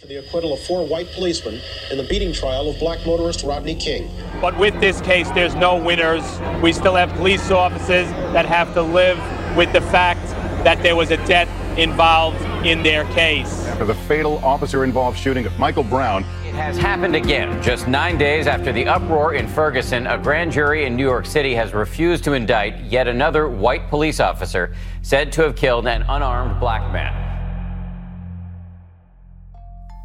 for the acquittal of four white policemen in the beating trial of black motorist Rodney King. But with this case, there's no winners. We still have police officers that have to live with the fact that there was a death involved in their case. After the fatal officer involved shooting of Michael Brown. It has happened again. Just nine days after the uproar in Ferguson, a grand jury in New York City has refused to indict yet another white police officer said to have killed an unarmed black man.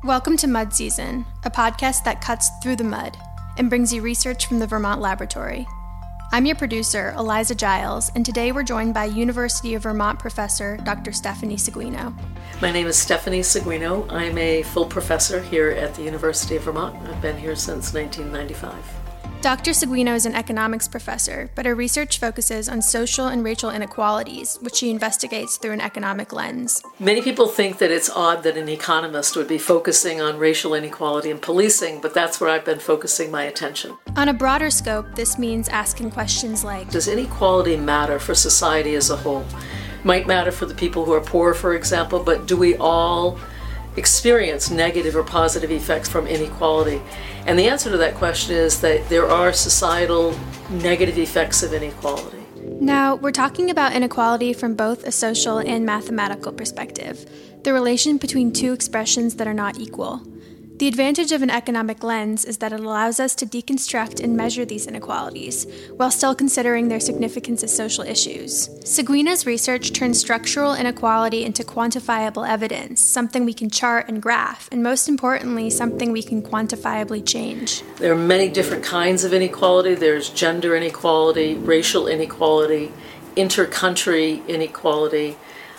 Welcome to Mud Season, a podcast that cuts through the mud and brings you research from the Vermont Laboratory. I'm your producer, Eliza Giles, and today we're joined by University of Vermont professor Dr. Stephanie Seguino. My name is Stephanie Seguino. I'm a full professor here at the University of Vermont. I've been here since 1995. Dr. Seguino is an economics professor, but her research focuses on social and racial inequalities, which she investigates through an economic lens. Many people think that it's odd that an economist would be focusing on racial inequality and policing, but that's where I've been focusing my attention. On a broader scope, this means asking questions like Does inequality matter for society as a whole? Might matter for the people who are poor, for example, but do we all experience negative or positive effects from inequality? And the answer to that question is that there are societal negative effects of inequality. Now, we're talking about inequality from both a social and mathematical perspective, the relation between two expressions that are not equal. The advantage of an economic lens is that it allows us to deconstruct and measure these inequalities, while still considering their significance as social issues. Seguino's research turns structural inequality into quantifiable evidence, something we can chart and graph, and most importantly, something we can quantifiably change. There are many different kinds of inequality there's gender inequality, racial inequality, inter-country inequality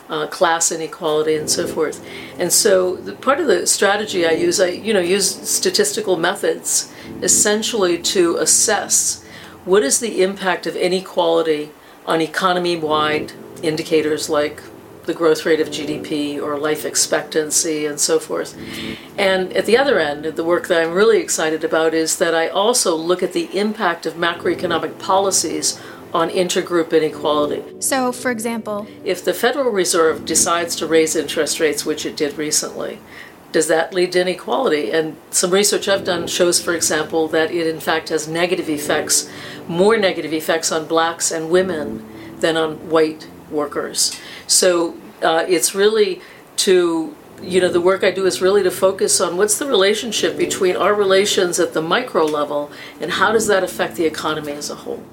uh, class inequality and so forth. And so the, part of the strategy I use, I you know use statistical methods essentially to assess what is the impact of inequality on economy-wide indicators like the growth rate of GDP or life expectancy and so forth. And at the other end, the work that I'm really excited about is that I also look at the impact of macroeconomic policies on intergroup inequality. So, for example, if the Federal Reserve decides to raise interest rates, which it did recently, does that lead to inequality? And some research I've done shows, for example, that it in fact has negative effects, more negative effects on blacks and women than on white workers. So uh, it's really to you know the work i do is really to focus on what's the relationship between our relations at the micro level and how does that affect the economy as a whole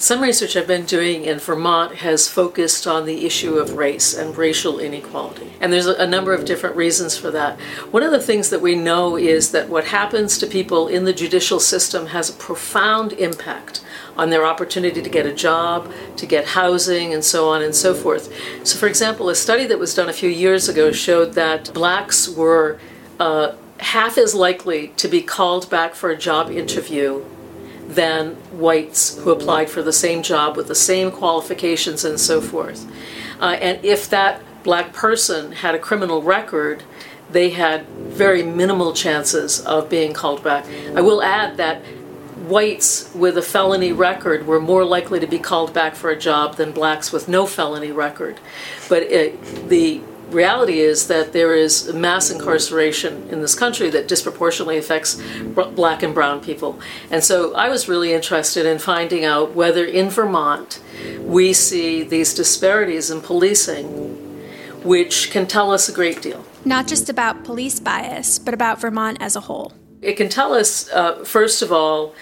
some research I've been doing in Vermont has focused on the issue of race and racial inequality. And there's a number of different reasons for that. One of the things that we know is that what happens to people in the judicial system has a profound impact on their opportunity to get a job, to get housing, and so on and so forth. So, for example, a study that was done a few years ago showed that blacks were uh, half as likely to be called back for a job interview than whites who applied for the same job with the same qualifications and so forth. Uh, and if that black person had a criminal record, they had very minimal chances of being called back. I will add that whites with a felony record were more likely to be called back for a job than blacks with no felony record. But it, the reality is that there is mass incarceration in this country that disproportionately affects black and brown people. And so I was really interested in finding out whether in Vermont we see these disparities in policing, which can tell us a great deal. Not just about police bias, but about Vermont as a whole. It can tell us, uh, first of all,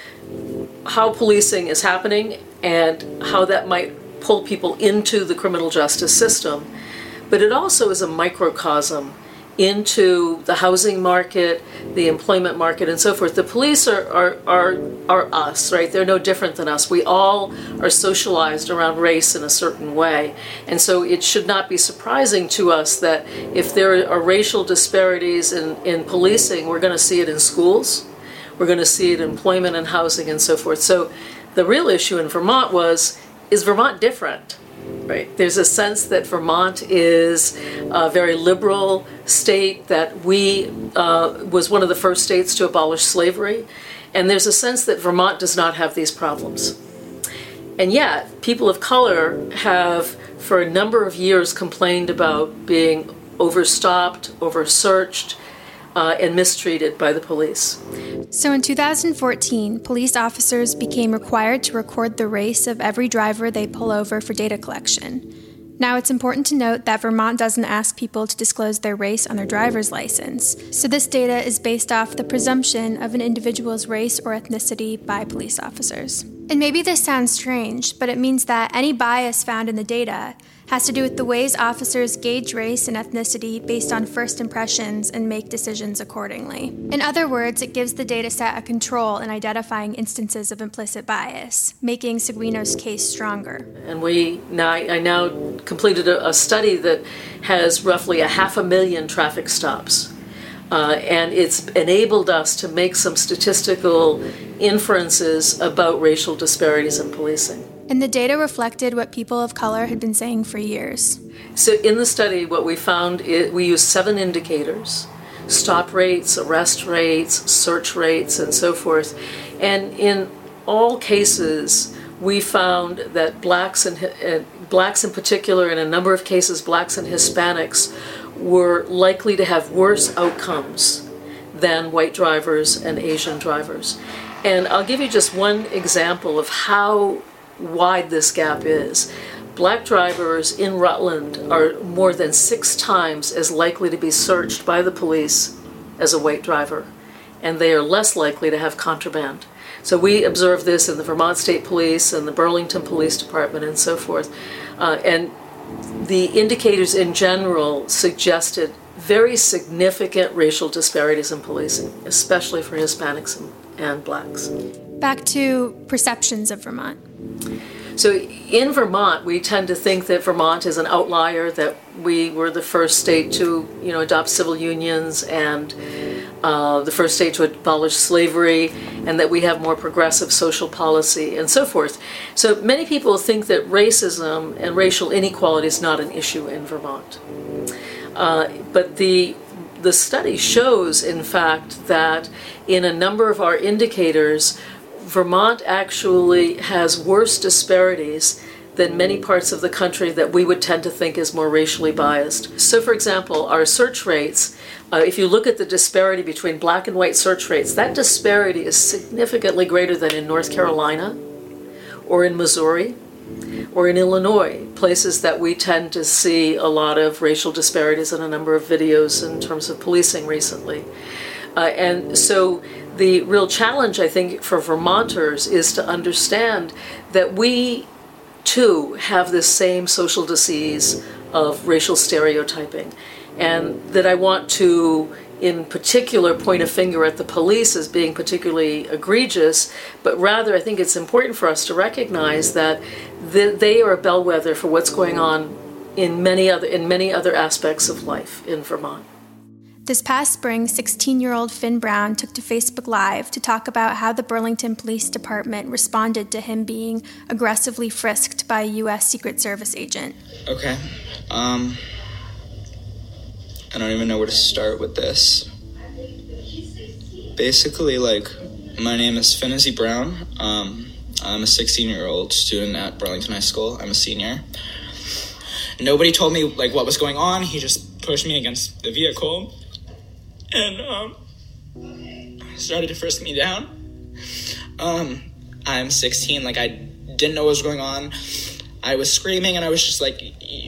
how policing is happening and how that might pull people into the criminal justice system but it also is a microcosm into the housing market, the employment market, and so forth. The police are, are, are, are us, right? They're no different than us. We all are socialized around race in a certain way. And so it should not be surprising to us that if there are racial disparities in, in policing, we're going to see it in schools, we're going to see it in employment and housing and so forth. So the real issue in Vermont was is Vermont different? Right. There's a sense that Vermont is a very liberal state, that we uh, was one of the first states to abolish slavery, and there's a sense that Vermont does not have these problems. And yet, people of color have, for a number of years, complained about being overstopped, oversearched, uh, and mistreated by the police. So in 2014, police officers became required to record the race of every driver they pull over for data collection. Now, it's important to note that Vermont doesn't ask people to disclose their race on their driver's license, so this data is based off the presumption of an individual's race or ethnicity by police officers. And maybe this sounds strange, but it means that any bias found in the data has to do with the ways officers gauge race and ethnicity based on first impressions and make decisions accordingly. In other words, it gives the dataset a control in identifying instances of implicit bias, making Seguino's case stronger. And we now I now completed a, a study that has roughly a half a million traffic stops. Uh, and it's enabled us to make some statistical inferences about racial disparities in policing. And the data reflected what people of color had been saying for years. So, in the study, what we found is we used seven indicators stop rates, arrest rates, search rates, and so forth. And in all cases, we found that blacks and uh, blacks in particular, in a number of cases, blacks and Hispanics, were likely to have worse outcomes than white drivers and Asian drivers. And I'll give you just one example of how wide this gap is. Black drivers in Rutland are more than six times as likely to be searched by the police as a white driver, and they are less likely to have contraband. So we observe this in the Vermont State Police and the Burlington Police Department and so forth. Uh, and the indicators in general suggested very significant racial disparities in policing, especially for Hispanics and, and blacks. Back to perceptions of Vermont. So in Vermont, we tend to think that Vermont is an outlier, that we were the first state to, you know, adopt civil unions and uh, the first state to abolish slavery, and that we have more progressive social policy and so forth. So many people think that racism and racial inequality is not an issue in Vermont. Uh, but the the study shows, in fact, that in a number of our indicators, Vermont actually has worse disparities than many parts of the country that we would tend to think is more racially biased. So, for example, our search rates, uh, if you look at the disparity between black and white search rates, that disparity is significantly greater than in North Carolina or in Missouri or in Illinois, places that we tend to see a lot of racial disparities in a number of videos in terms of policing recently. Uh, and so the real challenge, I think, for Vermonters is to understand that we too have this same social disease of racial stereotyping, and that I want to in particular point a finger at the police as being particularly egregious, but rather I think it's important for us to recognize that they are a bellwether for what's going on in many other in many other aspects of life in Vermont. This past spring, 16 year old Finn Brown took to Facebook Live to talk about how the Burlington Police Department responded to him being aggressively frisked by a U.S. Secret Service agent. Okay. Um, I don't even know where to start with this. Basically, like, my name is Finnessy Brown. Um, I'm a 16 year old student at Burlington High School. I'm a senior. Nobody told me like what was going on. He just pushed me against the vehicle and um, started to frisk me down. Um, I'm 16. Like I didn't know what was going on. I was screaming and I was just like,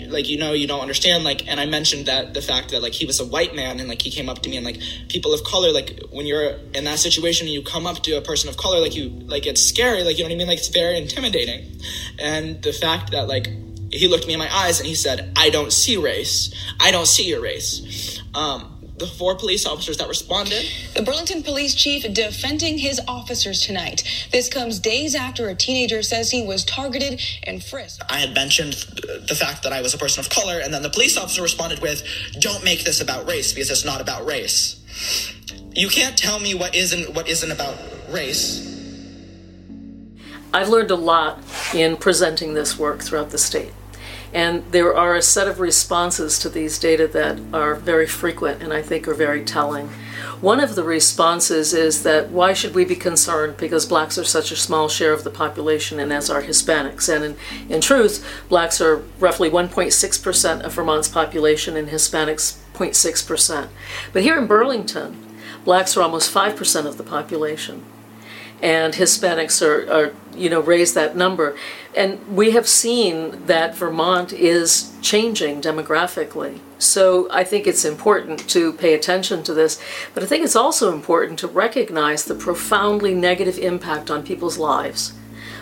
like you know, you don't understand. Like, and I mentioned that the fact that like he was a white man and like he came up to me and like people of color, like when you're in that situation and you come up to a person of color, like you like it's scary. Like you know what I mean? Like it's very intimidating. And the fact that like he looked me in my eyes and he said, "I don't see race. I don't see your race." Um, the four police officers that responded. The Burlington police chief defending his officers tonight. This comes days after a teenager says he was targeted and frisked. I had mentioned the fact that I was a person of color, and then the police officer responded with, Don't make this about race because it's not about race. You can't tell me what isn't what isn't about race. I've learned a lot in presenting this work throughout the state. And there are a set of responses to these data that are very frequent and I think are very telling. One of the responses is that why should we be concerned because blacks are such a small share of the population and as are Hispanics. And in, in truth, blacks are roughly 1.6% of Vermont's population and Hispanics 0.6%. But here in Burlington, blacks are almost 5% of the population and Hispanics are, are, you know, raise that number. And we have seen that Vermont is changing demographically. So I think it's important to pay attention to this, but I think it's also important to recognize the profoundly negative impact on people's lives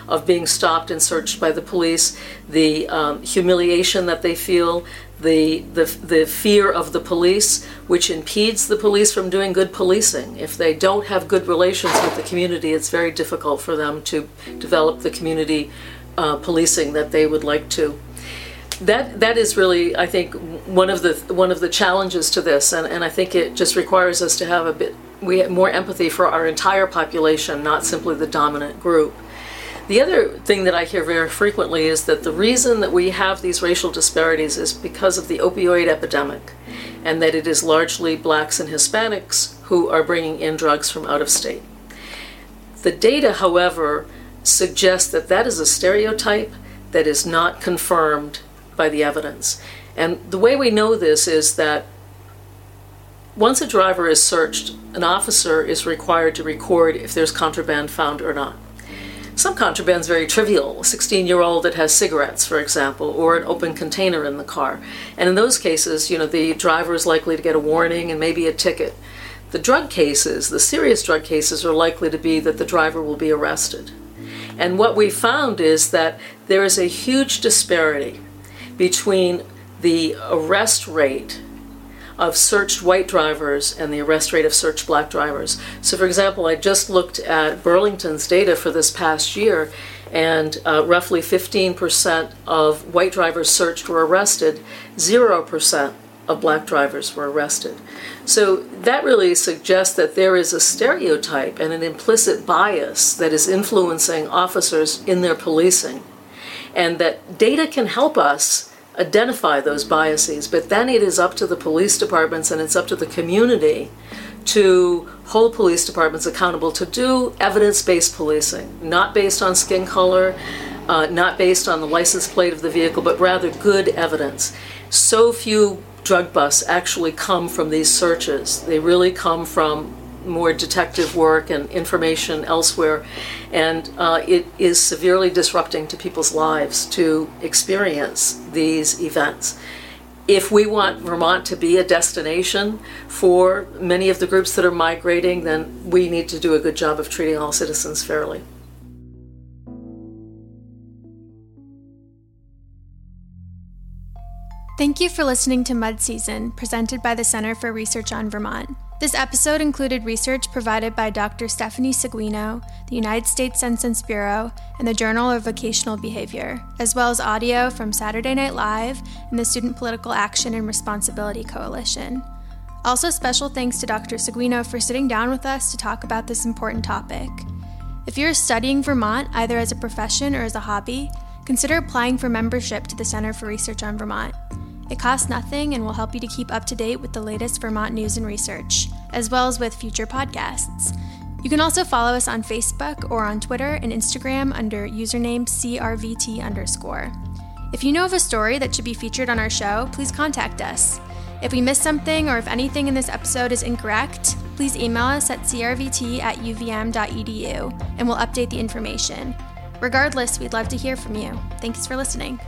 of being stopped and searched by the police, the um, humiliation that they feel, the, the, the fear of the police, which impedes the police from doing good policing. If they don't have good relations with the community, it's very difficult for them to develop the community uh, policing that they would like to. That that is really, I think, one of the one of the challenges to this, and, and I think it just requires us to have a bit we have more empathy for our entire population, not simply the dominant group. The other thing that I hear very frequently is that the reason that we have these racial disparities is because of the opioid epidemic, and that it is largely blacks and Hispanics who are bringing in drugs from out of state. The data, however, suggests that that is a stereotype that is not confirmed by the evidence. And the way we know this is that once a driver is searched, an officer is required to record if there's contraband found or not. Some contraband is very trivial, a 16 year old that has cigarettes, for example, or an open container in the car. And in those cases, you know, the driver is likely to get a warning and maybe a ticket. The drug cases, the serious drug cases, are likely to be that the driver will be arrested. And what we found is that there is a huge disparity between the arrest rate of searched white drivers and the arrest rate of searched black drivers. So, for example, I just looked at Burlington's data for this past year, and uh, roughly 15% of white drivers searched were arrested, 0% of black drivers were arrested. So that really suggests that there is a stereotype and an implicit bias that is influencing officers in their policing, and that data can help us identify those biases, but then it is up to the police departments and it's up to the community to hold police departments accountable to do evidence based policing, not based on skin color, uh, not based on the license plate of the vehicle, but rather good evidence. So few drug busts actually come from these searches. They really come from more detective work and information elsewhere. And uh, it is severely disrupting to people's lives to experience these events. If we want Vermont to be a destination for many of the groups that are migrating, then we need to do a good job of treating all citizens fairly. Thank you for listening to Mud Season, presented by the Center for Research on Vermont. This episode included research provided by Dr. Stephanie Seguino, the United States Census Bureau, and the Journal of Vocational Behavior, as well as audio from Saturday Night Live and the Student Political Action and Responsibility Coalition. Also, special thanks to Dr. Seguino for sitting down with us to talk about this important topic. If you're studying Vermont, either as a profession or as a hobby, consider applying for membership to the Center for Research on Vermont. It costs nothing and will help you to keep up to date with the latest Vermont news and research, as well as with future podcasts. You can also follow us on Facebook or on Twitter and Instagram under username CRVT underscore. If you know of a story that should be featured on our show, please contact us. If we missed something or if anything in this episode is incorrect, please email us at crvt at uvm.edu and we'll update the information. Regardless, we'd love to hear from you. Thanks for listening.